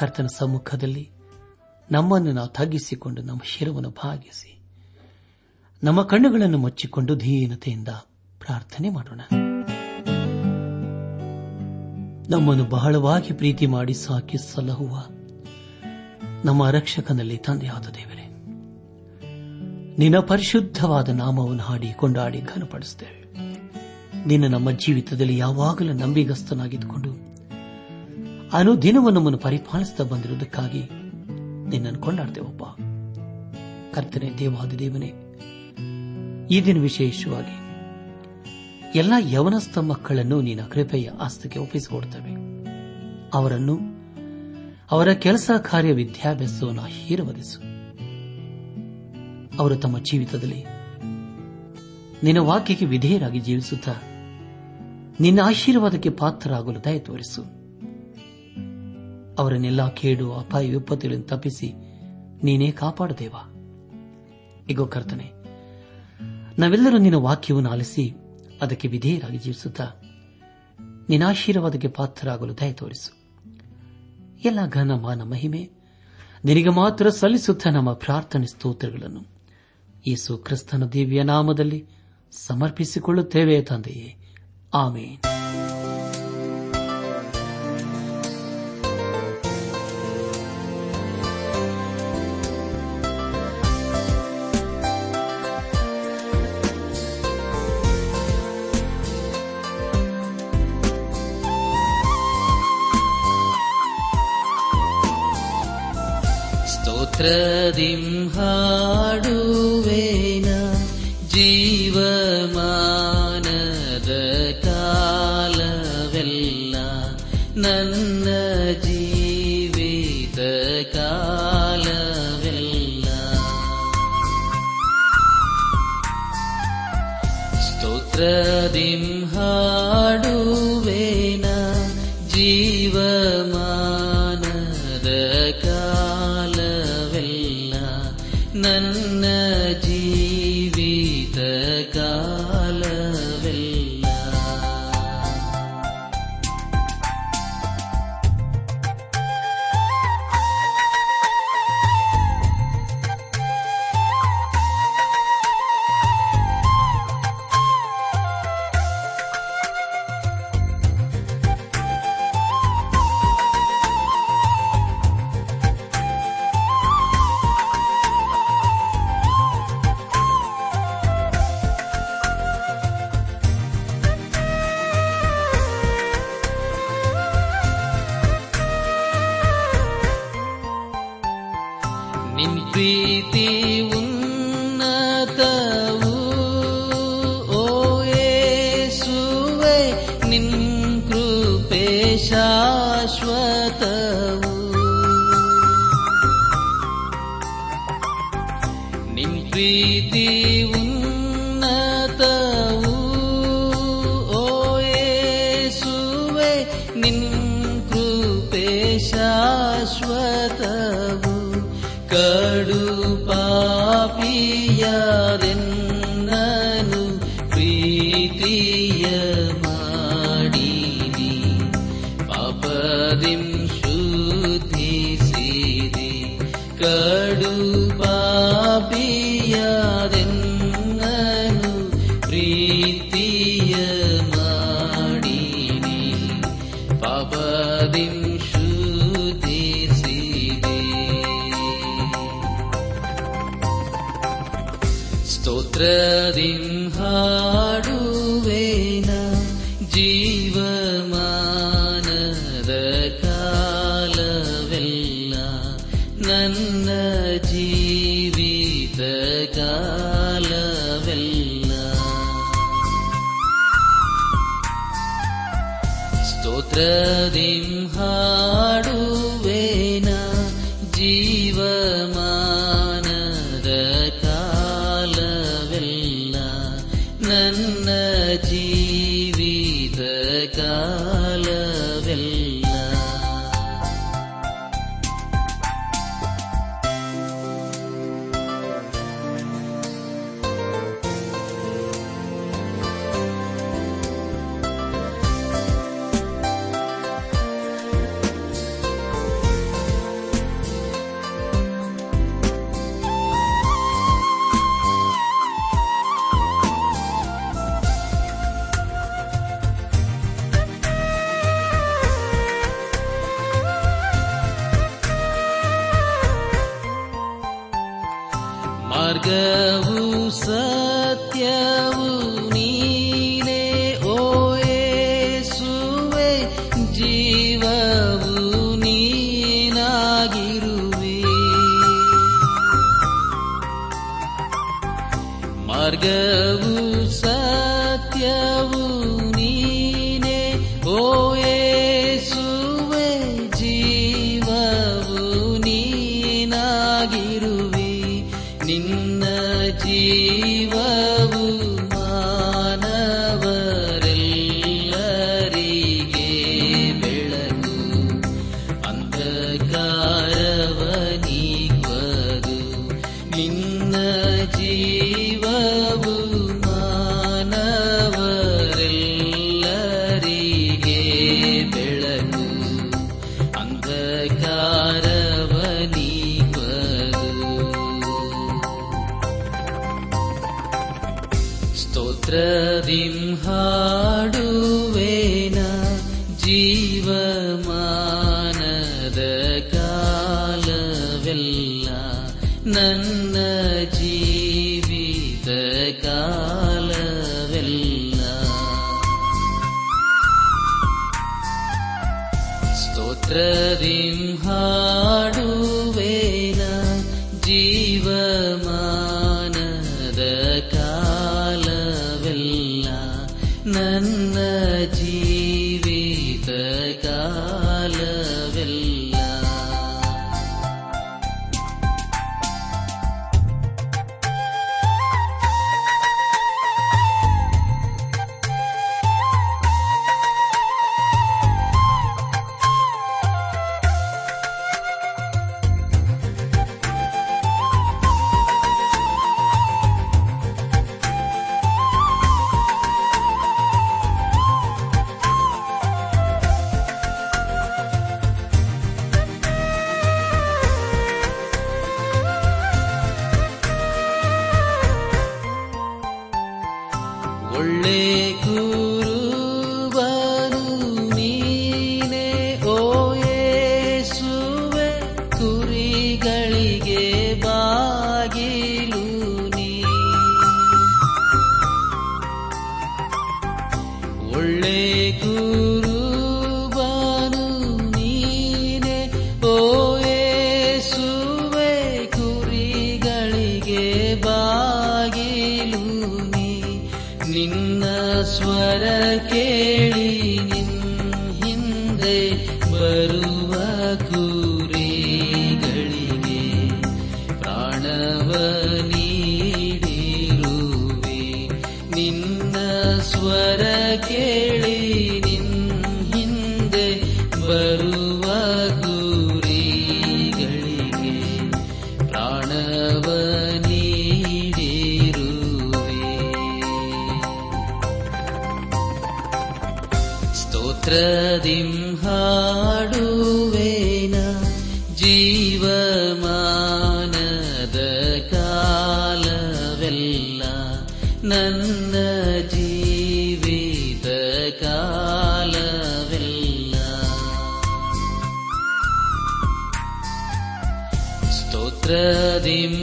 ಕರ್ತನ ಸಮ್ಮುಖದಲ್ಲಿ ನಮ್ಮನ್ನು ನಾವು ತಗ್ಗಿಸಿಕೊಂಡು ನಮ್ಮ ಶಿರವನ್ನು ಭಾಗಿಸಿ ನಮ್ಮ ಕಣ್ಣುಗಳನ್ನು ಮುಚ್ಚಿಕೊಂಡು ಧೀನತೆಯಿಂದ ಪ್ರಾರ್ಥನೆ ಮಾಡೋಣ. ನಮ್ಮನ್ನು ಬಹಳವಾಗಿ ಪ್ರೀತಿ ಮಾಡಿ ಸಾಕಿ ಸಲಹುವ ನಮ್ಮ ರಕ್ಷಕನಲ್ಲಿ ತಂದೆಯಾದ ದೇವರೇ, ನಿನ್ನ ಪರಿಶುದ್ಧವಾದ ನಾಮವನ್ನು ಹಾಡಿ ಕೊಂಡಾಡಿ ಘನಪಡಿಸುತ್ತೇವೆ. ನಿನ್ನ ನಮ್ಮ ಜೀವಿತದಲ್ಲಿ ಯಾವಾಗಲೂ ನಂಬಿಗಸ್ತನಾಗಿದ್ದುಕೊಂಡು ಅನುದಿನವೂ ನಮ್ಮನ್ನು ಪರಿಪಾಲಿಸುತ್ತಾ ಬಂದಿರುವುದಕ್ಕಾಗಿ ನಿನ್ನನ್ನು ಕೊಂಡಾಡ್ತೇವಪ್ಪ ಕರ್ತನೆ, ದೇವಾದಿ ದೇವನೇ, ಈ ದಿನ ವಿಶೇಷವಾಗಿ ಎಲ್ಲ ಯವನಸ್ಥ ಮಕ್ಕಳನ್ನು ನಿನ್ನ ಕೃಪೆಯ ಆಸ್ತಿಗೆ ಒಪ್ಪಿಸಿಕೊಡ್ತೇವೆ. ಅವರನ್ನು ಅವರ ಕೆಲಸ ಕಾರ್ಯ ವಿದ್ಯಾಭ್ಯಾಸವನ್ನು ಆಶೀರ್ವದಿಸು. ಅವರು ತಮ್ಮ ಜೀವಿತದಲ್ಲಿ ನಿನ್ನ ವಾಕ್ಯಕ್ಕೆ ವಿಧೇಯರಾಗಿ ಜೀವಿಸುತ್ತಾ ನಿನ್ನ ಆಶೀರ್ವಾದಕ್ಕೆ ಪಾತ್ರರಾಗಲು ದಯ ತೋರಿಸು. ಅವರನ್ನೆಲ್ಲ ಕೇಡು, ಅಪಾಯ, ವಿಪತ್ತುಗಳನ್ನು ತಪ್ಪಿಸಿ ನೀನೇ ಕಾಪಾಡುದೇವಾ ಇಗೋ ಕರ್ತನೆ, ನಾವೆಲ್ಲರೂ ನಿನ್ನ ವಾಕ್ಯವನ್ನು ಆಲಿಸಿ ಅದಕ್ಕೆ ವಿಧೇಯರಾಗಿ ಜೀವಿಸುತ್ತಾ ನಿನ್ನ ಆಶೀರ್ವಾದಕ್ಕೆ ಪಾತ್ರರಾಗಲು ದಯ ತೋರಿಸು. ಎಲ್ಲ ಘನ, ಮಾನ, ಮಹಿಮೆ ನಿನಗೆ ಮಾತ್ರ ಸಲ್ಲಿಸುತ್ತಾ ನಮ್ಮ ಪ್ರಾರ್ಥನೆ ಸ್ತೋತ್ರಗಳನ್ನು ಯೇಸು ಕ್ರಿಸ್ತನ ದಿವ್ಯ ನಾಮದಲ್ಲಿ ಸಮರ್ಪಿಸಿಕೊಳ್ಳುತ್ತೇವೆ ತಂದೆಯೇ. ಆಮೇನ್. ನನ್ನ ಶಾಶ್ವತವು ನಿನ್ ಪ್ರೀತಿ Even. ಮಾರ್ಗವು ನಿನ್ನ ಜೀವವು ಕಾಲವೆಲ್ಲ ಸ್ತೋತ್ರದಿಂ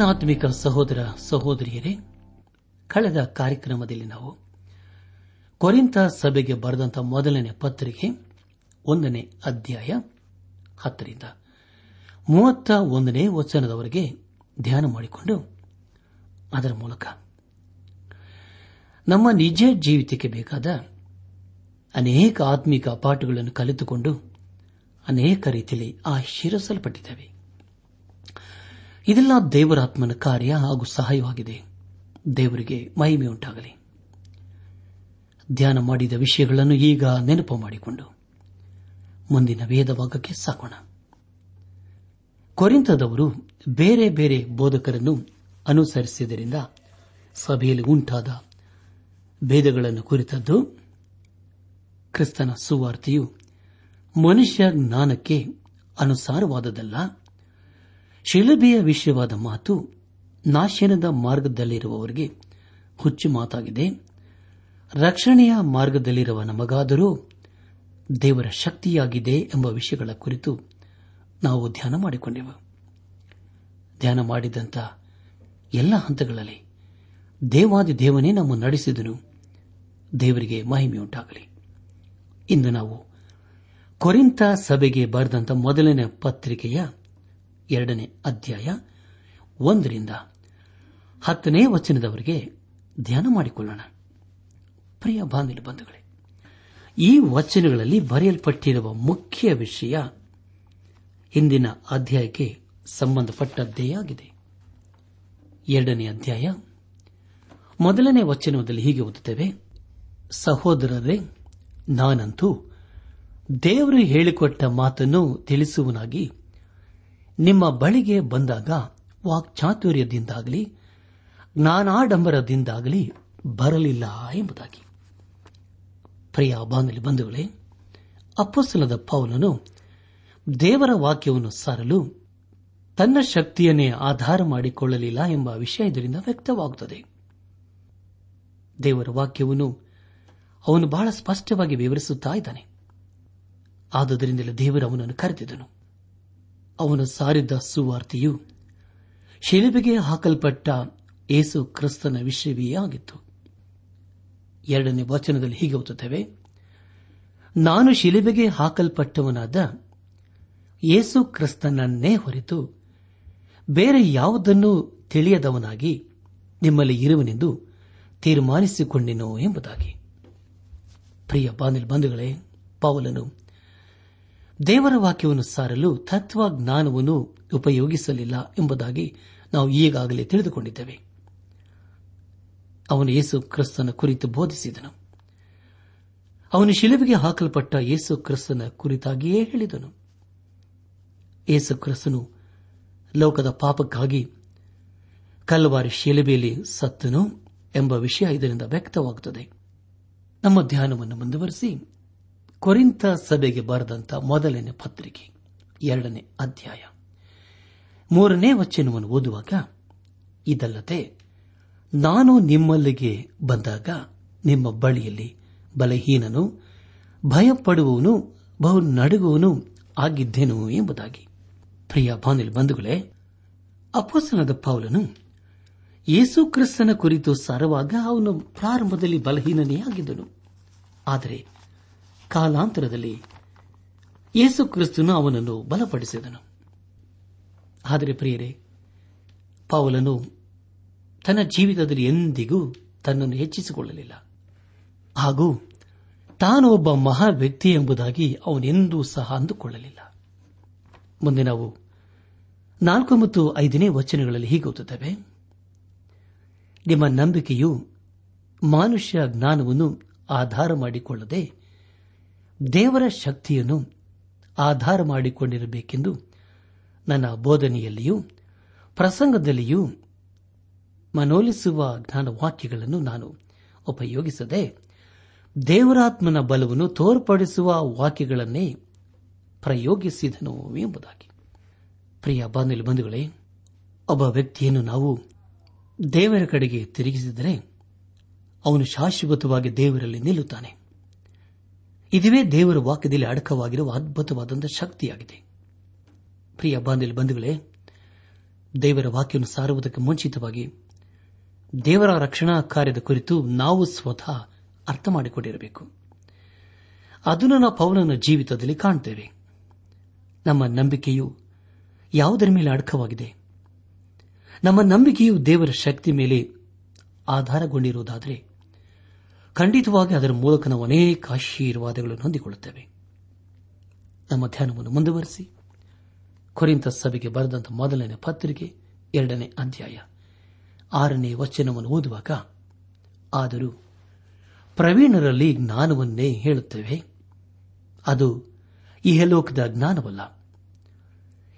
ಆತ್ಮಿಕ ಸಹೋದರ ಸಹೋದರಿಯರೇ, ಕಳೆದ ಕಾರ್ಯಕ್ರಮದಲ್ಲಿ ನಾವು ಕೊರಿಂತ ಸಭೆಗೆ ಬರೆದಂತ ಮೊದಲನೇ ಪತ್ರಿಕೆ, ಒಂದನೇ ಅಧ್ಯಾಯ ಹತ್ತರಿಂದ ಮೂವತ್ತ ಒಂದನೇ ವಚನದವರೆಗೆ ಧ್ಯಾನ ಮಾಡಿಕೊಂಡು ಅದರ ಮೂಲಕ ನಮ್ಮ ನಿಜ ಜೀವಿತಕ್ಕೆ ಬೇಕಾದ ಅನೇಕ ಆತ್ಮಿಕ ಪಾಠಗಳನ್ನು ಕಲಿತುಕೊಂಡು ಅನೇಕ ರೀತಿಯಲ್ಲಿ ಆಶೀರ್ವಿಸಲ್ಪಟ್ಟಿದ್ದೇವೆ ಇದೆಲ್ಲ ದೇವರಾತ್ಮನ ಕಾರ್ಯ ಹಾಗೂ ಸಹಾಯವಾಗಿದೆ. ದೇವರಿಗೆ ಮಹಿಮೆಯುಂಟಾಗಲಿ ಧ್ಯಾನ ಮಾಡಿದ ವಿಷಯಗಳನ್ನು ಈಗ ನೆನಪು ಮಾಡಿಕೊಂಡು ಮುಂದಿನ ವೇದಭಾಗಕ್ಕೆ ಸಾಕೋಣ. ಕೊರಿಂತದವರು ಬೇರೆ ಬೇರೆ ಬೋಧಕರನ್ನು ಅನುಸರಿಸಿದ್ದರಿಂದ ಸಭೆಯಲ್ಲಿ ಉಂಟಾದ ಭೇದಗಳನ್ನು ಕುರಿತದ್ದು ಕ್ರಿಸ್ತನ ಸುವಾರ್ತೆಯು ಮನುಷ್ಯ ಜ್ಞಾನಕ್ಕೆ ಅನುಸಾರವಾದದಲ್ಲ ಶಿಲುಬೆಯ ವಿಷಯವಾದ ಮಾತು ನಾಶನದ ಮಾರ್ಗದಲ್ಲಿರುವವರಿಗೆ ಹುಚ್ಚು ಮಾತಾಗಿದೆ. ರಕ್ಷಣೆಯ ಮಾರ್ಗದಲ್ಲಿರುವ ನಮಗಾದರೂ ದೇವರ ಶಕ್ತಿಯಾಗಿದೆ ಎಂಬ ವಿಷಯಗಳ ಕುರಿತು ನಾವು ಧ್ಯಾನ ಮಾಡಿಕೊಂಡೆವು. ಧ್ಯಾನ ಮಾಡಿದಂಥ ಎಲ್ಲ ಹಂತಗಳಲ್ಲಿ ದೇವಾದಿ ದೇವನೇ ನಮ್ಮ ನಡೆಸಿದನು. ದೇವರಿಗೆ ಮಹಿಮೆಯುಂಟಾಗಲಿ. ಇಂದು ನಾವು ಕೊರಿಂತ ಸಭೆಗೆ ಬರೆದಂತ ಮೊದಲನೇ ಪತ್ರಿಕೆಯ ಎರಡನೇ ಅಧ್ಯಾಯ ಒಂದರಿಂದ ಹತ್ತನೇ ವಚನದವರೆಗೆ ಧ್ಯಾನ ಮಾಡಿಕೊಳ್ಳೋಣ. ಪ್ರಿಯ ಬಾಂಧವ ಬಂಧುಗಳೇ, ಈ ವಚನಗಳಲ್ಲಿ ಬರೆಯಲ್ಪಟ್ಟಿರುವ ಮುಖ್ಯ ವಿಷಯ ಹಿಂದಿನ ಅಧ್ಯಾಯಕ್ಕೆ ಸಂಬಂಧಪಟ್ಟದ್ದೇ ಆಗಿದೆ. ಎರಡನೇ ಅಧ್ಯಾಯ ಮೊದಲನೇ ವಚನದಲ್ಲಿ ಹೀಗೆ ಓದುತ್ತೇವೆ, ಸಹೋದರರೇ, ನಾನಂತೂ ದೇವರು ಹೇಳಿಕೊಟ್ಟ ಮಾತನ್ನು ತಿಳಿಸುವನಾಗಿ ನಿಮ್ಮ ಬಳಿಗೆ ಬಂದಾಗ, ವಾಕ್ಚಾತುರ್ಯದಿಂದಾಗಲಿ, ಜ್ಞಾನಾಡಂಬರದಿಂದಾಗಲಿ ಬರಲಿಲ್ಲ ಎಂಬುದಾಗಿ. ಪ್ರಿಯ ಬಾಂಧಲಿ ಬಂಧುಗಳೇ ಅಪ್ಪಸ್ತಲದ ಪೌಲನು ದೇವರ ವಾಕ್ಯವನ್ನು ಸಾರಲು ತನ್ನ ಶಕ್ತಿಯನ್ನೇ ಆಧಾರ ಮಾಡಿಕೊಳ್ಳಲಿಲ್ಲ ಎಂಬ ವಿಷಯ ಇದರಿಂದ ವ್ಯಕ್ತವಾಗುತ್ತದೆ. ದೇವರ ವಾಕ್ಯವನ್ನು ಅವನು ಬಹಳ ಸ್ಪಷ್ಟವಾಗಿ ವಿವರಿಸುತ್ತಾ ಇದ್ದಾನೆ. ಆದುದರಿಂದಲೇ ದೇವರು ಅವನನ್ನು ಕರೆದಿದ್ದನು. ಅವನು ಸಾರಿದ್ದ ಸುವಾರ್ತೆಯು ಶಿಲುಬೆಗೆ ಹಾಕಲ್ಪಟ್ಟ ಏಸು ಕ್ರಿಸ್ತನ ವಿಷಯವೇ ಆಗಿತ್ತು. ಎರಡನೇ ವಚನದಲ್ಲಿ ಹೀಗೆ ಓದುತ್ತೇವೆ, ನಾನು ಶಿಲುಬೆಗೆ ಹಾಕಲ್ಪಟ್ಟವನಾದ ಏಸು ಕ್ರಿಸ್ತನನ್ನೇ ಹೊರತು, ಬೇರೆ ಯಾವುದನ್ನು ತಿಳಿಯದವನಾಗಿ ನಿಮ್ಮಲ್ಲಿ ಇರುವನೆಂದು ತೀರ್ಮಾನಿಸಿಕೊಂಡೆನೋ ಎಂಬುದಾಗಿ. ಪ್ರಿಯ ಬಾನಿಲ್ ಬಂಧುಗಳೇ, ಪೌಲನು ದೇವರ ವಾಕ್ಯವನ್ನು ಸಾರಲು ತತ್ವಜ್ಞಾನವನ್ನು ಉಪಯೋಗಿಸಲಿಲ್ಲ ಎಂಬುದಾಗಿ ನಾವು ಈಗಾಗಲೇ ತಿಳಿದುಕೊಂಡಿದ್ದೇವೆ. ಅವನು ಯೇಸು ಕ್ರಿಸ್ತನ ಕುರಿತು ಬೋಧಿಸಿದನು. ಅವನು ಶಿಲುಬೆಗೆ ಹಾಕಲ್ಪಟ್ಟ ಯೇಸು ಕ್ರಿಸ್ತನ ಕುರಿತಾಗಿಯೇ ಹೇಳಿದನು. ಯೇಸು ಕ್ರಿಸ್ತನು ಲೋಕದ ಪಾಪಕ್ಕಾಗಿ ಕಲ್ವಾರಿ ಶಿಲುಬೆಯಲ್ಲಿ ಸತ್ತನು ಎಂಬ ವಿಷಯ ಇದರಿಂದ ವ್ಯಕ್ತವಾಗುತ್ತದೆ. ನಮ್ಮ ಧ್ಯಾನವನ್ನು ಮುಂದುವರೆಸಿ. ಕೊರಿಂತ ಸಭೆಗೆ ಬರೆದಂತ ಮೊದಲನೇ ಪತ್ರಿಕೆ, ಎರಡನೇ ಅಧ್ಯಾಯ. ಮೂರನೇ ವಚನವನ್ನು ಓದುವಾಗ, ಇದಲ್ಲದೆ, ನಾನು ನಿಮ್ಮಲ್ಲಿಗೆ ಬಂದಾಗ, ನಿಮ್ಮ ಬಳಿಯಲ್ಲಿ ಬಲಹೀನನು, ಭಯಪಡುವವನು, ಬಹು ನಡುಗುವನು ಆಗಿದ್ದೇನು ಎಂಬುದಾಗಿ. ಪ್ರಿಯ ಬಾನಿಲ್ ಬಂಧುಗಳೇ ಅಪೋಸನದ ಪೌಲನು ಯೇಸು ಕ್ರಿಸ್ತನ ಕುರಿತು ಸಾರುವಾಗ ಅವನು ಪ್ರಾರಂಭದಲ್ಲಿ ಬಲಹೀನನೇ ಆಗಿದ್ದನು. ಆದರೆ ಕಾಲಾಂತರದಲ್ಲಿ ಯೇಸು ಕ್ರಿಸ್ತನು ಅವನನ್ನು ಬಲಪಡಿಸಿದನು. ಆದರೆ ಪ್ರಿಯರೇ, ಪೌಲನು ತನ್ನ ಜೀವಿತದಲ್ಲಿ ಎಂದಿಗೂ ತನ್ನನ್ನು ಹೆಚ್ಚಿಸಿಕೊಳ್ಳಲಿಲ್ಲ. ಹಾಗೂ ತಾನು ಒಬ್ಬ ಮಹಾ ವ್ಯಕ್ತಿ ಎಂಬುದಾಗಿ ಅವನೆಂದೂ ಸಹ ಅಂದುಕೊಳ್ಳಲಿಲ್ಲ. ಮುಂದೆ ನಾವು ನಾಲ್ಕು ಮತ್ತು ಐದನೇ ವಚನಗಳಲ್ಲಿ ಹೀಗೆ ಓದುತ್ತೇವೆ. ನಿಮ್ಮ ನಂಬಿಕೆಯು ಮಾನುಷ್ಯ ಜ್ಞಾನವನ್ನು ಆಧಾರ ಮಾಡಿಕೊಳ್ಳದೆ ದೇವರ ಶಕ್ತಿಯನ್ನು ಆಧಾರ ಮಾಡಿಕೊಂಡಿರಬೇಕೆಂದು ನನ್ನ ಬೋಧನೆಯಲ್ಲಿಯೂ ಪ್ರಸಂಗದಲ್ಲಿಯೂ ಮನೋಲಿಸುವ ಜ್ಞಾನವಾಕ್ಯಗಳನ್ನು ನಾನು ಉಪಯೋಗಿಸದೆ ದೇವರಾತ್ಮನ ಬಲವನ್ನು ತೋರ್ಪಡಿಸುವ ವಾಕ್ಯಗಳನ್ನೇ ಪ್ರಯೋಗಿಸಿದನು ಎಂಬುದಾಗಿ. ಪ್ರಿಯ ಬಾಂಧವ್ಯ ಬಂಧುಗಳೇ, ಒಬ್ಬ ವ್ಯಕ್ತಿಯನ್ನು ನಾವು ದೇವರ ಕಡೆಗೆ ತಿರುಗಿಸಿದರೆ ಅವನು ಶಾಶ್ವತವಾಗಿ ದೇವರಲ್ಲಿ ನಿಲ್ಲುತ್ತಾನೆ. ಇದುವೇ ದೇವರ ವಾಕ್ಯದಲ್ಲಿ ಅಡಕವಾಗಿರುವ ಅದ್ಭುತವಾದಂತಹ ಶಕ್ತಿಯಾಗಿದೆ. ಪ್ರಿಯ ಬಾಂಧವ್ಯ ಬಂಧುಗಳೇ, ದೇವರ ವಾಕ್ಯವನ್ನು ಸಾರುವುದಕ್ಕೆ ಮುಂಚಿತವಾಗಿ ದೇವರ ರಕ್ಷಣಾ ಕಾರ್ಯದ ಕುರಿತು ನಾವು ಸ್ವತಃ ಅರ್ಥ ಮಾಡಿಕೊಂಡಿರಬೇಕು. ಅದನ್ನು ನಾವು ಪೌಲನ ಜೀವಿತದಲ್ಲಿ ಕಾಣುತ್ತೇವೆ ನಮ್ಮ ನಂಬಿಕೆಯು ಯಾವುದರ ಮೇಲೆ ಅಡಕವಾಗಿದೆ? ನಮ್ಮ ನಂಬಿಕೆಯು ದೇವರ ಶಕ್ತಿ ಮೇಲೆ ಆಧಾರಗೊಂಡಿರುವುದಾದರೆ ಖಂಡಿತವಾಗಿ ಅದರ ಮೂಲಕ ನಾವು ಅನೇಕ ಆಶೀರ್ವಾದಗಳನ್ನು ಹೊಂದಿಕೊಳ್ಳುತ್ತೇವೆ. ನಮ್ಮ ಧ್ಯಾನವನ್ನು ಮುಂದುವರೆಸಿ ಕೊರಿಂತ ಸಭೆಗೆ ಬರೆದಂತ ಮೊದಲನೇ ಪತ್ರಿಕೆ, ಎರಡನೇ ಅಧ್ಯಾಯ, ಆರನೇ ವಚನವನ್ನು ಓದುವಾಗ, ಆದರೂ ಪ್ರವೀಣರಲ್ಲಿ ಜ್ಞಾನವನ್ನೇ ಹೇಳುತ್ತೇವೆ. ಅದು ಇಹಲೋಕದ ಜ್ಞಾನವಲ್ಲ.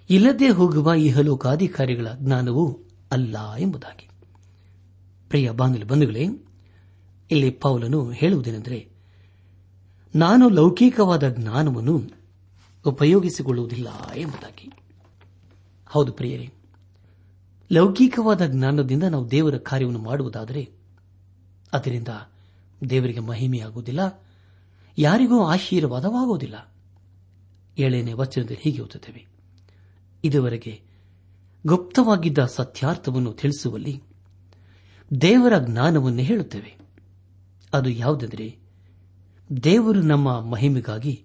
ಇಲ್ಲದೆ ಹೋಗುವ ಇಹಲೋಕಾಧಿಕಾರಿಗಳ ಜ್ಞಾನವೂ ಅಲ್ಲ ಎಂಬುದಾಗಿ. ಪ್ರಿಯ ಬಾಂಧವ ಬಂಧುಗಳೇ ಇಲ್ಲಿ ಪೌಲನು ಹೇಳುವುದೇನೆಂದರೆ, ನಾನು ಲೌಕಿಕವಾದ ಜ್ಞಾನವನ್ನು ಉಪಯೋಗಿಸಿಕೊಳ್ಳುವುದಿಲ್ಲ ಎಂಬುದಾಗಿ. ಹೌದು ಪ್ರಿಯರೇ, ಲೌಕಿಕವಾದ ಜ್ಞಾನದಿಂದ ನಾವು ದೇವರ ಕಾರ್ಯವನ್ನು ಮಾಡುವುದಾದರೆ, ಅದರಿಂದ ದೇವರಿಗೆ ಮಹಿಮೆಯಾಗುವುದಿಲ್ಲ, ಯಾರಿಗೂ ಆಶೀರ್ವಾದವಾಗುವುದಿಲ್ಲ. ಏಳನೇ ವಚನದಲ್ಲಿ ಹೀಗೆ ಓದುತ್ತೇವೆ, ಇದುವರೆಗೆ ಗುಪ್ತವಾಗಿದ್ದ ಸತ್ಯಾರ್ಥವನ್ನು ತಿಳಿಸುವಲ್ಲಿ ದೇವರ ಜ್ಞಾನವನ್ನು ಹೇಳುತ್ತೇವೆ. ಅದು ಯಾವುದೆಂದರೆ, ದೇವರು ನಮ್ಮ ಮಹಿಮೆಗಾಗಿ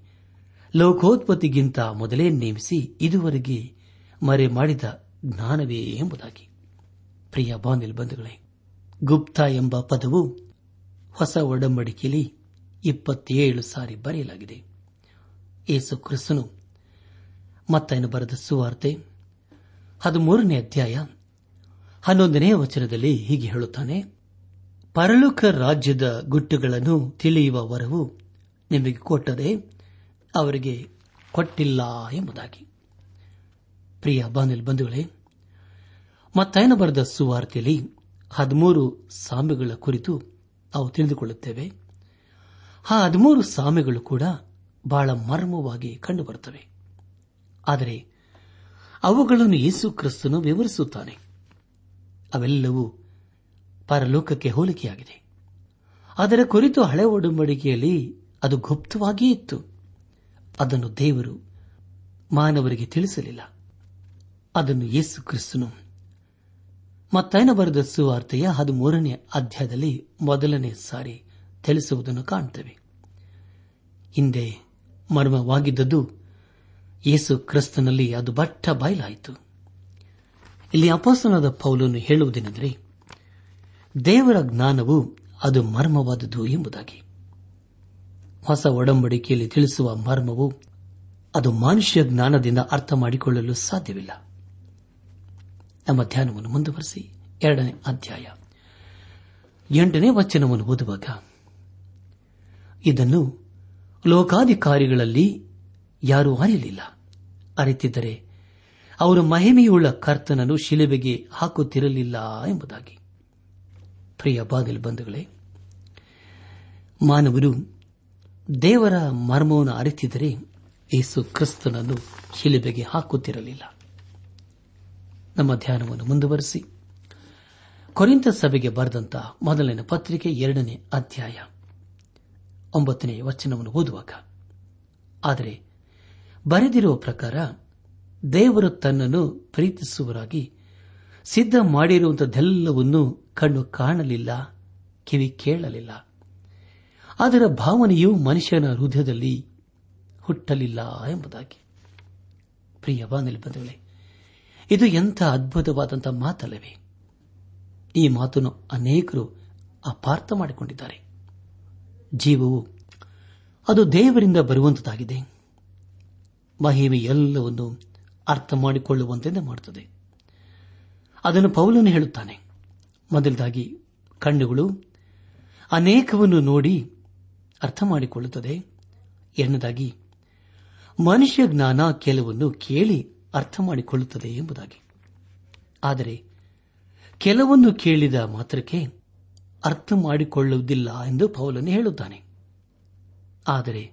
ಲೋಕೋತ್ಪತ್ತಿಗಿಂತ ಮೊದಲೇ ನೇಮಿಸಿ ಇದುವರೆಗೆ ಮರೆ ಮಾಡಿದ ಜ್ಞಾನವೇ ಎಂಬುದಾಗಿ. ಪ್ರಿಯ ಬಂಧುಗಳೇ, ಗುಪ್ತ ಎಂಬ ಪದವು ಹೊಸ ಒಡಂಬಡಿಕೆಯಲ್ಲಿ ಇಪ್ಪತ್ತೇಳು ಸಾರಿ ಬರೆಯಲಾಗಿದೆ. ಯೇಸು ಕ್ರಿಸ್ತನು ಮತ್ತೈನ ಬರೆದ ಸುವಾರ್ತೆ ಹದಿಮೂರನೇ ಅಧ್ಯಾಯ ಹನ್ನೊಂದನೇ ವಚನದಲ್ಲಿ ಹೀಗೆ ಹೇಳುತ್ತಾನೆ ಪರಲೋಕ ರಾಜ್ಯದ ಗುಟ್ಟುಗಳನ್ನು ತಿಳಿಯುವ ವರವು ನಿಮಗೆ ಕೊಟ್ಟರೆ ಅವರಿಗೆ ಕೊಟ್ಟಿಲ್ಲ ಎಂಬುದಾಗಿ. ಪ್ರಿಯ ಬಾನಿಲ್ ಬಂಧುಗಳೇ, ಮತ್ತಾಯನ ಬರೆದ ಸುವಾರ್ತೆಯಲ್ಲಿ ಹದಿಮೂರು ಸಾಮ್ಯಗಳ ಕುರಿತು ನಾವು ತಿಳಿದುಕೊಳ್ಳುತ್ತೇವೆ. ಆ ಹದಿಮೂರು ಸಾಮ್ಯಗಳು ಕೂಡ ಬಹಳ ಮರ್ಮವಾಗಿ ಕಂಡುಬರುತ್ತವೆ. ಆದರೆ ಅವುಗಳನ್ನು ಯೇಸು ಕ್ರಿಸ್ತನು ವಿವರಿಸುತ್ತಾನೆ. ಅವೆಲ್ಲವೂ ಪರಲೋಕಕ್ಕೆ ಹೋಲಿಕೆಯಾಗಿದೆ. ಅದರ ಕುರಿತು ಹಳೆ ಒಡಂಬಡಿಕೆಯಲ್ಲಿ ಅದು ಗುಪ್ತವಾಗಿಯೇ ಇತ್ತು. ಅದನ್ನು ದೇವರು ಮಾನವರಿಗೆ ತಿಳಿಸಲಿಲ್ಲ. ಅದನ್ನು ಯೇಸು ಕ್ರಿಸ್ತನು. ಮತ್ತೈನ ಬರೆದ ಸುವಾರ್ತೆಯ ಹದಿಮೂರನೇ ಅಧ್ಯಾಯದಲ್ಲಿ ಮೊದಲನೇ ಸಾರಿ ತಿಳಿಸುವುದನ್ನು ಕಾಣುತ್ತೇವೆ ಹಿಂದೆ ಮರ್ಮವಾಗಿದ್ದದ್ದು ಯೇಸು ಕ್ರಿಸ್ತನಲ್ಲಿ ಅದು ಬಟ್ಟ ಬಯಲಾಯಿತು. ಇಲ್ಲಿ ಅಪಾಸನಾದ ಪೌಲನ್ನು ಹೇಳುವುದೇನೆಂದರೆ ದೇವರ ಜ್ಞಾನವು ಅದು ಮರ್ಮವಾದುದು ಎಂಬುದಾಗಿ. ಹೊಸ ಒಡಂಬಡಿಕೆಯಲ್ಲಿ ತಿಳಿಸುವ ಮರ್ಮವು ಅದು ಮನುಷ್ಯ ಜ್ಞಾನದಿಂದ ಅರ್ಥ ಮಾಡಿಕೊಳ್ಳಲು ಸಾಧ್ಯವಿಲ್ಲ. ನಮ್ಮ ಧ್ಯಾನವನ್ನು ಮುಂದುವರೆಸಿ. ಎರಡನೇ ಅಧ್ಯಾಯ. ಎಂಟನೇ ವಚನವನ್ನು ಓದುವಾಗ, ಇದನ್ನು ಲೋಕಾಧಿಕಾರಿಗಳಲ್ಲಿ ಯಾರೂ ಅರಿಯಲಿಲ್ಲ. ಅರಿತಿದ್ದರೆ ಅವರು ಮಹಿಮೆಯುಳ್ಳ ಕರ್ತನನ್ನು ಶಿಲುಬೆಗೆ ಹಾಕುತ್ತಿರಲಿಲ್ಲ ಎಂಬುದಾಗಿ. ಪ್ರಿಯ ಬಾಗಿಲು ಬಂಧುಗಳೇ, ಮಾನವರು ದೇವರ ಮರ್ಮವನ್ನು ಅರಿತಿದ್ದರೆ ಯೇಸು ಕ್ರಿಸ್ತನನ್ನು ಶಿಲುಬೆಗೆ ಹಾಕುತ್ತಿರಲಿಲ್ಲ. ನಮ್ಮ ಧ್ಯಾನವನ್ನು ಮುಂದುವರೆಸಿ ಕೊರಿಂತ ಸಭೆಗೆ ಬರೆದಂತ ಮೊದಲನೇ ಪತ್ರಿಕೆ ಎರಡನೇ ಅಧ್ಯಾಯ ಒಂಬತ್ತನೇ ವಚನವನ್ನು ಓದುವಾಗ, ಆದರೆ ಬರೆದಿರುವ ಪ್ರಕಾರ ದೇವರು ತನ್ನನ್ನು ಪ್ರೀತಿಸುವರಾಗಿ ಸಿದ್ಧ ಮಾಡಿರುವಂತದ್ದೆಲ್ಲವನ್ನೂ ಕಣ್ಣು ಕಾಣಲಿಲ್ಲ, ಕಿವಿ ಕೇಳಲಿಲ್ಲ. ಅದರ ಭಾವನೆಯು ಮನುಷ್ಯನ ಹೃದಯದಲ್ಲಿ ಹುಟ್ಟಲಿಲ್ಲ ಎಂಬುದಾಗಿ. ಪ್ರಿಯ ಬಂಧುಗಳೇ, ಇದು ಎಂಥ ಅದ್ಭುತವಾದಂಥ ಮಾತಲ್ಲವೇ? ಈ ಮಾತನ್ನು ಅನೇಕರು ಅಪಾರ್ಥ ಮಾಡಿಕೊಂಡಿದ್ದಾರೆ. ಜೀವವು ಅದು ದೇವರಿಂದ ಬರುವಂತದಾಗಿದೆ ಮಹಿಮೆ ಎಲ್ಲವನ್ನು ಅರ್ಥ ಮಾಡಿಕೊಳ್ಳುವಂತೆ ಮಾಡುತ್ತದೆ. ಅದನ್ನು ಪೌಲನು ಹೇಳುತ್ತಾನೆ. ಮೊದಲದಾಗಿ, ಕಣ್ಣುಗಳು ಅನೇಕವನ್ನು ನೋಡಿ ಅರ್ಥ ಮಾಡಿಕೊಳ್ಳುತ್ತದೆ ಎರಡನೇದಾಗಿ, ಮನುಷ್ಯ ಜ್ಞಾನ ಕೆಲವನ್ನು ಕೇಳಿ ಅರ್ಥ ಮಾಡಿಕೊಳ್ಳುತ್ತದೆ ಎಂಬುದಾಗಿ. ಆದರೆ, ಕೆಲವನ್ನು ಕೇಳಿದ ಮಾತ್ರಕ್ಕೆ ಅರ್ಥ ಮಾಡಿಕೊಳ್ಳುವುದಿಲ್ಲ ಎಂದು ಪೌಲನು ಹೇಳುತ್ತಾನೆ. ಆದರೆ,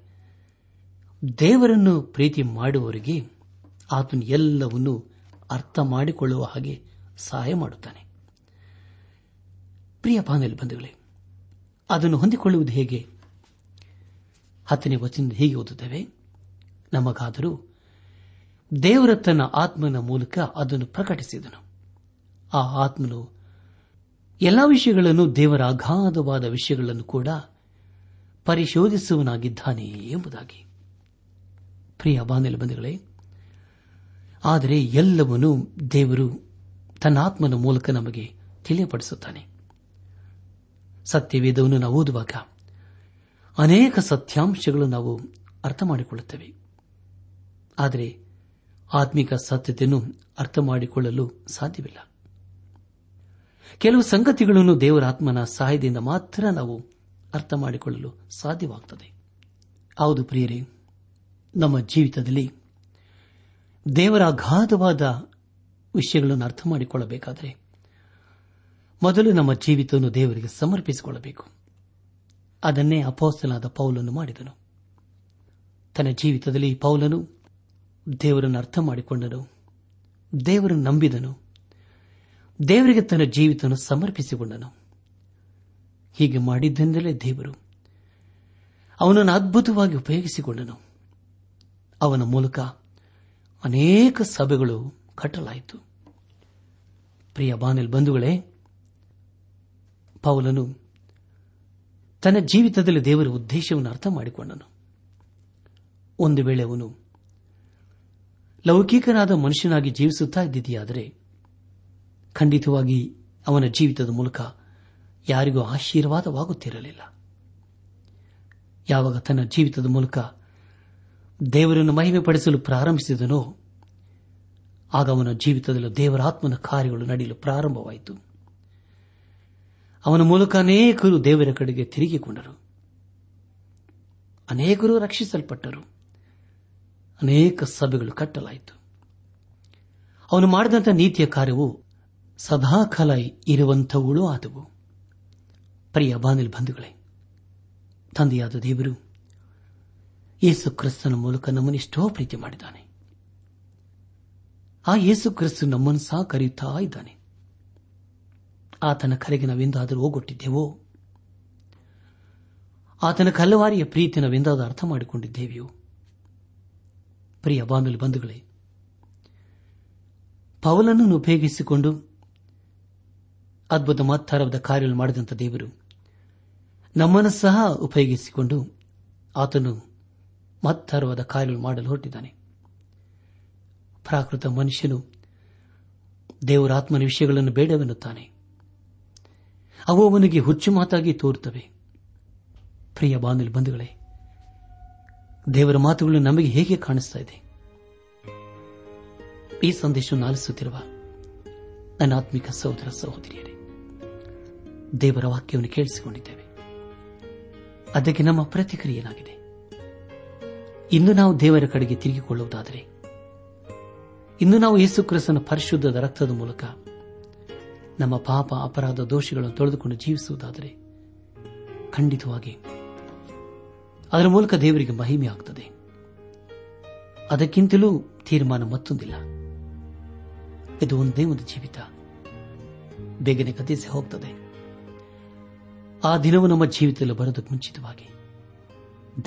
ದೇವರನ್ನು ಪ್ರೀತಿ ಮಾಡುವವರಿಗೆ ಆತನು ಎಲ್ಲವನ್ನೂ ಅರ್ಥ ಮಾಡಿಕೊಳ್ಳುವ ಹಾಗೆ ಸಹಾಯ ಮಾಡುತ್ತಾನೆ. ಪ್ರಿಯ ಪಾನೆಲ್ ಬಂಧುಗಳೇ, ಅದನ್ನು ಹೊಂದಿಕೊಳ್ಳುವುದು ಹೇಗೆ? ಹತ್ತನೇ ವಚನ ಹೀಗೆ ಓದುತ್ತೇವೆ? ನಮಗಾದರೂ ದೇವರ ತನ್ನ ಆತ್ಮನ ಮೂಲಕ ಅದನ್ನು ಪ್ರಕಟಿಸಿದನು. ಆ ಆತ್ಮನು ಎಲ್ಲ ವಿಷಯಗಳನ್ನು ದೇವರ ಅಗಾಧವಾದ ವಿಷಯಗಳನ್ನು ಕೂಡ ಪರಿಶೋಧಿಸುವನಾಗಿದ್ದಾನೆ ಎಂಬುದಾಗಿ. ಪ್ರಿಯ ಬಾಂಧವ್ಯ ಬಂಧುಗಳೇ, ಆದರೆ ಎಲ್ಲವನ್ನೂ ದೇವರು ತನ್ನ ಆತ್ಮನ ಮೂಲಕ ನಮಗೆ ತಿಳಿಯಪಡಿಸುತ್ತಾನೆ. ಸತ್ಯವೇದವನ್ನು ನಾವು ಓದುವಾಗ ಅನೇಕ ಸತ್ಯಾಂಶಗಳು ನಾವು ಅರ್ಥ ಮಾಡಿಕೊಳ್ಳುತ್ತೇವೆ ಆದರೆ ಆತ್ಮಿಕ ಸತ್ಯತೆಯನ್ನು ಅರ್ಥ ಮಾಡಿಕೊಳ್ಳಲು ಸಾಧ್ಯವಿಲ್ಲ. ಕೆಲವು ಸಂಗತಿಗಳನ್ನು ದೇವರ ಆತ್ಮನ ಸಹಾಯದಿಂದ ಮಾತ್ರ ನಾವು ಅರ್ಥ ಮಾಡಿಕೊಳ್ಳಲು ಸಾಧ್ಯವಾಗುತ್ತದೆ ಹೌದು ಪ್ರಿಯರೇ, ನಮ್ಮ ಜೀವಿತದಲ್ಲಿ ದೇವರ ಅಗಾಧವಾದ ವಿಷಯಗಳನ್ನು ಅರ್ಥ ಮಾಡಿಕೊಳ್ಳಬೇಕಾದರೆ ಮೊದಲು ನಮ್ಮ ಜೀವಿತವನ್ನು ದೇವರಿಗೆ ಸಮರ್ಪಿಸಿಕೊಳ್ಳಬೇಕು. ಅದನ್ನೇ ಅಪೋಸ್ತನಾದ ಪೌಲನ್ನು ಮಾಡಿದನು. ತನ್ನ ಜೀವಿತದಲ್ಲಿ ಪೌಲನು ದೇವರನ್ನು ಅರ್ಥ ಮಾಡಿಕೊಂಡನು. ದೇವರನ್ನು ನಂಬಿದನು. ದೇವರಿಗೆ ತನ್ನ ಜೀವಿತವನ್ನು ಸಮರ್ಪಿಸಿಕೊಂಡನು. ಹೀಗೆ ಮಾಡಿದ್ದೆಂದಲೇ ದೇವರು ಅವನನ್ನು ಅದ್ಭುತವಾಗಿ ಉಪಯೋಗಿಸಿಕೊಂಡನು. ಅವನ ಮೂಲಕ ಅನೇಕ ಸಭೆಗಳು ಕಟ್ಟಲಾಯಿತು. ಪ್ರಿಯ ಬಾನೆಲ್ ಬಂಧುಗಳೇ, ಪೌಲನು ತನ್ನ ಜೀವಿತದಲ್ಲಿ ದೇವರ ಉದ್ದೇಶವನ್ನು ಅರ್ಥ ಮಾಡಿಕೊಂಡನು. ಒಂದು ವೇಳೆ ಅವನು ಲೌಕಿಕನಾದ ಮನುಷ್ಯನಾಗಿ ಜೀವಿಸುತ್ತಾ ಇದ್ದಿದೆಯಾದರೆ, ಖಂಡಿತವಾಗಿ ಅವನ ಜೀವಿತದ ಮೂಲಕ ಯಾರಿಗೂ ಆಶೀರ್ವಾದವಾಗುತ್ತಿರಲಿಲ್ಲ. ಯಾವಾಗ ತನ್ನ ಜೀವಿತದ ಮೂಲಕ ದೇವರನ್ನು ಮಹಿಮೆ ಪಡಿಸಲು ಪ್ರಾರಂಭಿಸಿದನೋ ಆಗ ಅವನ ಜೀವಿತದಲ್ಲಿ ದೇವರಾತ್ಮನ ಕಾರ್ಯಗಳು ನಡೆಯಲು ಪ್ರಾರಂಭವಾಯಿತು. ಅವನ ಮೂಲಕ ಅನೇಕರು ದೇವರ ಕಡೆಗೆ ತಿರುಗಿಕೊಂಡರು. ಅನೇಕರು ರಕ್ಷಿಸಲ್ಪಟ್ಟರು. ಅನೇಕ ಸಭೆಗಳು ಕಟ್ಟಲಾಯಿತು. ಅವನು ಮಾಡಿದಂಥ ನೀತಿಯ ಕಾರ್ಯವು ಸದಾಕಾಲ ಇರುವಂಥವುಗಳು ಆದವು. ಪ್ರಿಯ ಬಾನಿಲ್ ಬಂಧುಗಳೇ, ತಂದೆಯಾದ ದೇವರು, ಯೇಸು ಕ್ರಿಸ್ತನ ಮೂಲಕ ನಮ್ಮನ್ನು ಎಷ್ಟೋ ಪ್ರೀತಿ ಮಾಡಿದ್ದಾನೆ. ಆ ಯೇಸು ಕ್ರಿಸ್ತು ನಮ್ಮನ್ನು ಸಹ ಕರೆಯುತ್ತಾ ಇದ್ದಾನೆ. ಆತನ ಕರೆಗೆ ನಾವೆಂದಾದರೂ ಹೋಗೊಟ್ಟಿದ್ದೇವೋ? ಆತನ ಕಲ್ಲವಾರಿಯ ಪ್ರೀತಿ ನಾವೆಂದಾದರೂ ಅರ್ಥ ಮಾಡಿಕೊಂಡಿದ್ದೇವೆಯೋ? ಪ್ರಿಯ ಬಾನುಲಿ ಬಂಧುಗಳೇ, ಪೌಲನನ್ನು ಉಪಯೋಗಿಸಿಕೊಂಡು ಅದ್ಭುತ ಮಹತ್ತರವಾದ ಕಾರ್ಯ ಮಾಡಿದಂಥ ದೇವರು ನಮ್ಮನ್ನು ಸಹ ಉಪಯೋಗಿಸಿಕೊಂಡು ಆತನು ಮಹತ್ತರವಾದ ಕಾರ್ಯಗಳು ಮಾಡಲು ಹೊರಟಿದ್ದಾನೆ. ಪ್ರಾಕೃತ ಮನುಷ್ಯನು ದೇವರಾತ್ಮನ ವಿಷಯಗಳನ್ನು ಬೇಡವೆನ್ನುತ್ತಾನೆ. ಅವು ಅವನಿಗೆ ಹುಚ್ಚು ಮಾತಾಗಿ ತೋರುತ್ತವೆ. ಪ್ರಿಯ ಬಾಂಧವ್ಯ ಬಂಧುಗಳೇ, ದೇವರ ಮಾತುಗಳು ನಮಗೆ ಹೇಗೆ ಕಾಣಿಸ್ತಾ ಇದೆ? ಈ ಸಂದೇಶವನ್ನು ಆಲಿಸುತ್ತಿರುವ ನನ್ನ ಆತ್ಮಿಕ ಸಹೋದರ ಸಹೋದರಿಯರೇ, ದೇವರ ವಾಕ್ಯವನ್ನು ಕೇಳಿಸಿಕೊಂಡಿದ್ದೇವೆ. ಅದಕ್ಕೆ ನಮ್ಮ ಪ್ರತಿಕ್ರಿಯೆ ಏನಾಗಿದೆ ಇನ್ನು ನಾವು ದೇವರ ಕಡೆಗೆ ತಿರುಗಿಕೊಳ್ಳುವುದಾದರೆ ಇನ್ನು ನಾವು ಯೇಸು ಕ್ರಿಸ್ತನ ಪರಿಶುದ್ಧದ ರಕ್ತದ ಮೂಲಕ ನಮ್ಮ ಪಾಪ, ಅಪರಾಧ, ದೋಷಗಳನ್ನು ತೊಳೆದುಕೊಂಡು ಜೀವಿಸುವುದಾದರೆ ಖಂಡಿತವಾಗಿ ಅದರ ಮೂಲಕ ದೇವರಿಗೆ ಮಹಿಮೆ ಅದಕ್ಕಿಂತಲೂ ತೀರ್ಮಾನ ಮತ್ತೊಂದಿಲ್ಲ. ಇದು ಒಂದೇ ಒಂದು ಜೀವಿತ. ಬೇಗನೆ ಕಥಿಸಿ ಹೋಗ್ತದೆ. ಆ ದಿನವೂ ನಮ್ಮ ಜೀವಿತದಲ್ಲಿ ಬರೋದಕ್ಕೆ ಮುಂಚಿತವಾಗಿ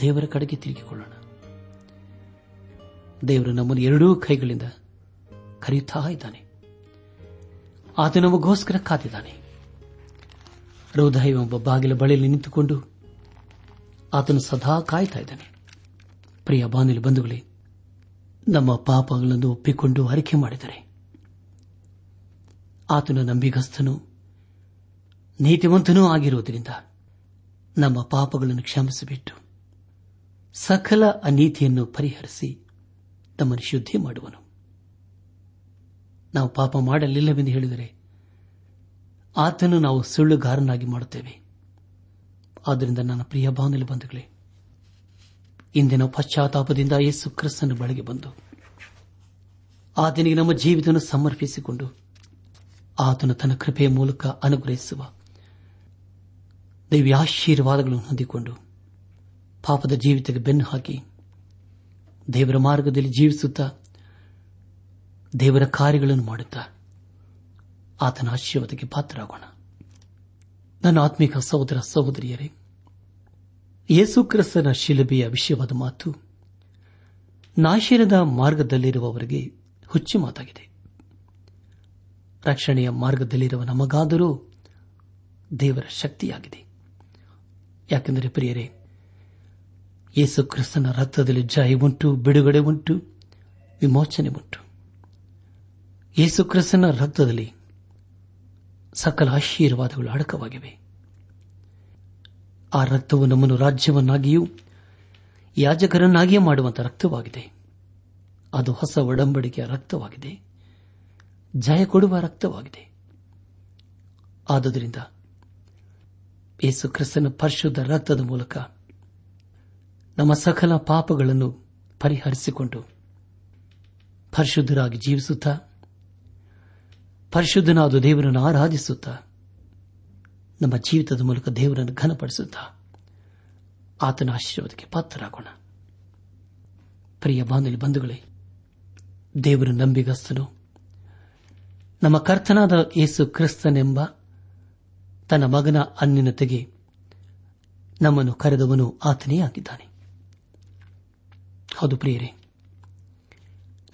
ದೇವರ ಕಡೆಗೆ ತಿರುಗಿಕೊಳ್ಳೋಣ. ದೇವರು ನಮ್ಮನ್ನು ಎರಡೂ ಕೈಗಳಿಂದ ಕರೆಯುತ್ತಾ ಇದ್ದಾನೆ. ಆತ ನಮಗೋಸ್ಕರ ಕಾದಿದ್ದಾನೆ. ಹೃದಯ ಒಬ್ಬ ಬಾಗಿಲ ಬಳಿಯಲ್ಲಿ ನಿಂತುಕೊಂಡು ಆತನು ಸದಾ ಕಾಯ್ತಾ ಇದ್ದಾನೆ. ಪ್ರಿಯ ಬಾನಿಲು ಬಂಧುಗಳೇ, ನಮ್ಮ ಪಾಪಗಳನ್ನು ಒಪ್ಪಿಕೊಂಡು ಅರಿಕೆ ಮಾಡಿದರೆ. ಆತನ ನಂಬಿಗಸ್ತನು ನೀತಿವಂತನೂ ಆಗಿರುವುದರಿಂದ ನಮ್ಮ ಪಾಪಗಳನ್ನು ಕ್ಷಮಿಸಿಬಿಟ್ಟು ಸಕಲ ಅನೀತಿಯನ್ನು ಪರಿಹರಿಸಿ ತಮ್ಮನ್ನು ಶುದ್ಧಿ ಮಾಡುವನು. ನಾವು ಪಾಪ ಮಾಡಲಿಲ್ಲವೆಂದು ಹೇಳಿದರೆ ಆತನು ನಾವು ಸುಳ್ಳುಗಾರನಾಗಿ ಮಾಡುತ್ತೇವೆ. ಆದ್ದರಿಂದ ನನ್ನ ಪ್ರಿಯ ಬಾಂಧವ್ಯ ಬಂಧುಗಳೇ, ಇಂದಿನ ಪಶ್ಚಾತ್ತಾಪದಿಂದ ಯೇಸು ಕ್ರಿಸ್ತನ ಬಳಿಗೆ ಬಂದು ಆತನಿಗೆ ನಮ್ಮ ಜೀವಿತವನ್ನು ಸಮರ್ಪಿಸಿಕೊಂಡು ಆತನು ತನ್ನ ಕೃಪೆಯ ಮೂಲಕ ಅನುಗ್ರಹಿಸುವ ದೈವ್ಯಾಶೀರ್ವಾದಗಳನ್ನು ಹೊಂದಿಕೊಂಡು ಪಾಪದ ಜೀವಿತಕ್ಕೆ ಬೆನ್ನು ಹಾಕಿ ದೇವರ ಮಾರ್ಗದಲ್ಲಿ ಜೀವಿಸುತ್ತಾ ದೇವರ ಕಾರ್ಯಗಳನ್ನು ಮಾಡುತ್ತಾ ಆತನ ಆಶೀರ್ವಾದಕ್ಕೆ ಪಾತ್ರರಾಗೋಣ. ನನ್ನ ಆತ್ಮಿಕ ಸಹೋದರ ಸಹೋದರಿಯರೇ ಯೇಸುಕ್ರಿಸ್ತನ ಶಿಲುಬೆಯ ವಿಷಯವಾದ ಮಾತು ನಾಶಿರದ ಮಾರ್ಗದಲ್ಲಿರುವವರಿಗೆ ಹುಚ್ಚು ಮಾತಾಗಿದೆ. ರಕ್ಷಣೆಯ ಮಾರ್ಗದಲ್ಲಿರುವ ನಮಗಾದರೂ ದೇವರ ಶಕ್ತಿಯಾಗಿದೆ. ಯಾಕೆಂದರೆ ಪ್ರಿಯರೇ, ಯೇಸು ಕ್ರಿಸ್ತನ ರಕ್ತದಲ್ಲಿ ಜಯ ಉಂಟು ಬಿಡುಗಡೆ ಉಂಟು ವಿಮೋಚನೆ ಉಂಟು ಯೇಸು ಕ್ರಿಸ್ತನ ರಕ್ತದಲ್ಲಿ ಸಕಲ ಆಶೀರ್ವಾದಗಳು ಅಡಕವಾಗಿವೆ. ಆ ರಕ್ತವು ನಮ್ಮನ್ನು ರಾಜ್ಯವನ್ನಾಗಿಯೂ ಯಾಜಕರನ್ನಾಗಿಯೇ ಮಾಡುವಂತಹ ರಕ್ತವಾಗಿದೆ. ಅದು ಹೊಸ ಒಡಂಬಡಿಕೆಯ ರಕ್ತವಾಗಿದೆ. ಜಯ ಕೊಡುವ ರಕ್ತವಾಗಿದೆ. ಆದುದರಿಂದ ಯೇಸು ಕ್ರಿಸ್ತನ ಪರಿಶುದ್ಧ ರಕ್ತದ ಮೂಲಕ ನಮ್ಮ ಸಕಲ ಪಾಪಗಳನ್ನು ಪರಿಹರಿಸಿಕೊಂಡು ಪರಿಶುದ್ಧರಾಗಿ ಜೀವಿಸುತ್ತಾ ಪರಿಶುದ್ಧನಾದ ದೇವರನ್ನು ಆರಾಧಿಸುತ್ತಾ ನಮ್ಮ ಜೀವಿತದ ಮೂಲಕ ದೇವರನ್ನು ಘನಪಡಿಸುತ್ತಾ ಆತನ ಆಶೀರ್ವಾದಕ್ಕೆ ಪಾತ್ರರಾಗೋಣ. ಪ್ರಿಯ ಬಾಂಧವ್ಯ ಬಂಧುಗಳೇ, ದೇವರ ನಂಬಿಗಸ್ತನು, ನಮ್ಮ ಕರ್ತನಾದ ಯೇಸು ಕ್ರಿಸ್ತನೆಂಬ ತನ್ನ ಮಗನ ಅನ್ಯನತೆಗೆ ನಮ್ಮನ್ನು ಕರೆದವನು ಆತನೇ ಆಗಿದ್ದಾನೆ. ಹೌದು ಪ್ರಿಯರೇ,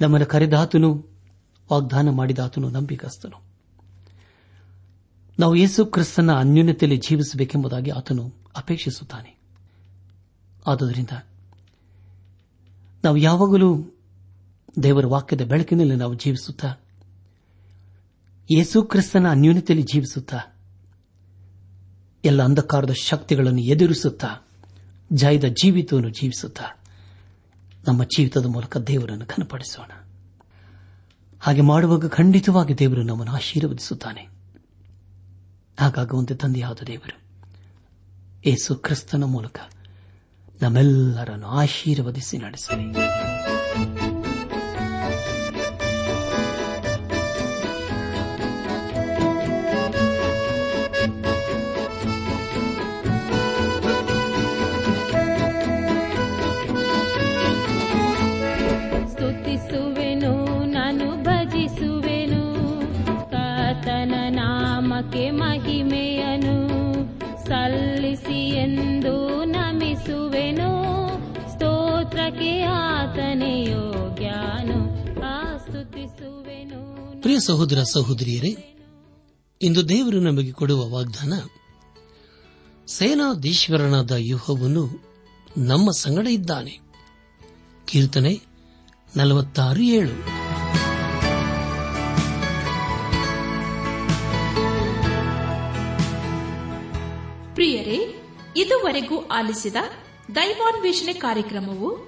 ನಮ್ಮನ್ನು ಕರೆದಾತನು ವಾಗ್ದಾನ ಮಾಡಿದ ಆತನು ನಂಬಿಕಸ್ತನು ನಾವು ಯೇಸು ಕ್ರಿಸ್ತನ ಅನ್ಯೂನ್ಯತೆಯಲ್ಲಿ ಜೀವಿಸಬೇಕೆಂಬುದಾಗಿ ಆತನು ಅಪೇಕ್ಷಿಸುತ್ತಾನೆ. ಆದುದರಿಂದ ನಾವು ಯಾವಾಗಲೂ ದೇವರ ವಾಕ್ಯದ ಬೆಳಕಿನಲ್ಲಿ ನಾವು ಜೀವಿಸುತ್ತಾ, ಯೇಸು ಕ್ರಿಸ್ತನ ಅನ್ಯೂನ್ಯತೆಯಲ್ಲಿ ಜೀವಿಸುತ್ತಾ, ಎಲ್ಲ ಅಂಧಕಾರದ ಶಕ್ತಿಗಳನ್ನು ಎದುರಿಸುತ್ತಾ, ಜಯದ ಜೀವಿತವನ್ನು ಜೀವಿಸುತ್ತಾ, ನಮ್ಮ ಜೀವಿತದ ಮೂಲಕ ದೇವರನ್ನು ಘನಪಡಿಸೋಣ. ಹಾಗೆ ಮಾಡುವಾಗ ಖಂಡಿತವಾಗಿ ದೇವರು ನಮ್ಮನ್ನು ಆಶೀರ್ವದಿಸುತ್ತಾನೆ. ಹಾಗಾಗುವಂತೆ ತಂದೆಯಾದ ದೇವರು, ಏಸು ಕ್ರಿಸ್ತನ ಮೂಲಕ ನಮ್ಮೆಲ್ಲರನ್ನು ಆಶೀರ್ವದಿಸಿ ನಡೆಸಲಿ. ಪ್ರಿಯ ಸಹೋದರ ಸಹೋದರಿಯರೇ, ಇಂದು ದೇವರು ನಮಗೆ ಕೊಡುವ ವಾಗ್ದಾನ, ಸೇನಾಧೀಶ್ವರನಾದ ಯುಹವನ್ನು ನಮ್ಮ ಸಂಗಡ ಇದ್ದಾನೆ. ಕೀರ್ತನೆ ನಲವತ್ತಾರು ಏಳು. ಪ್ರಿಯರೇ, ಇದುವರೆಗೂ ಆಲಿಸಿದ ದೈವಾನ್ವೇಷಣೆ ಕಾರ್ಯಕ್ರಮವು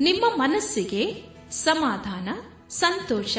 ನಿಮ್ಮ ಮನಸ್ಸಿಗೆ ಸಮಾಧಾನ, ಸಂತೋಷ